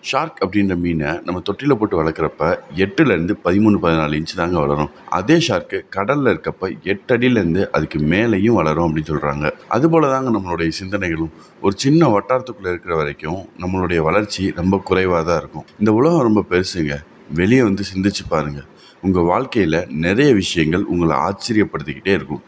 Shark அப்படின்ற மீனை நம்ம தொட்டியில் போட்டு வளர்க்குறப்ப எட்டுலேருந்து பதிமூணு பதினாலு இன்ச்சு தாங்க வளரும். அதே ஷார்க்கு கடலில் இருக்கப்ப எட்டு அடியிலேருந்து அதுக்கு மேலேயும் வளரும் அப்படின்னு சொல்கிறாங்க அதுபோல தாங்க நம்மளுடைய சிந்தனைகளும். ஒரு சின்ன வட்டாரத்துக்குள்ளே இருக்கிற வரைக்கும் நம்மளுடைய வளர்ச்சி ரொம்ப குறைவாக தான் இருக்கும். இந்த உலகம் ரொம்ப பெருசுங்க. வெளியே வந்து சிந்திச்சு பாருங்கள் உங்கள் வாழ்க்கையில் நிறைய விஷயங்கள் உங்களை ஆச்சரியப்படுத்திக்கிட்டே இருக்கும்.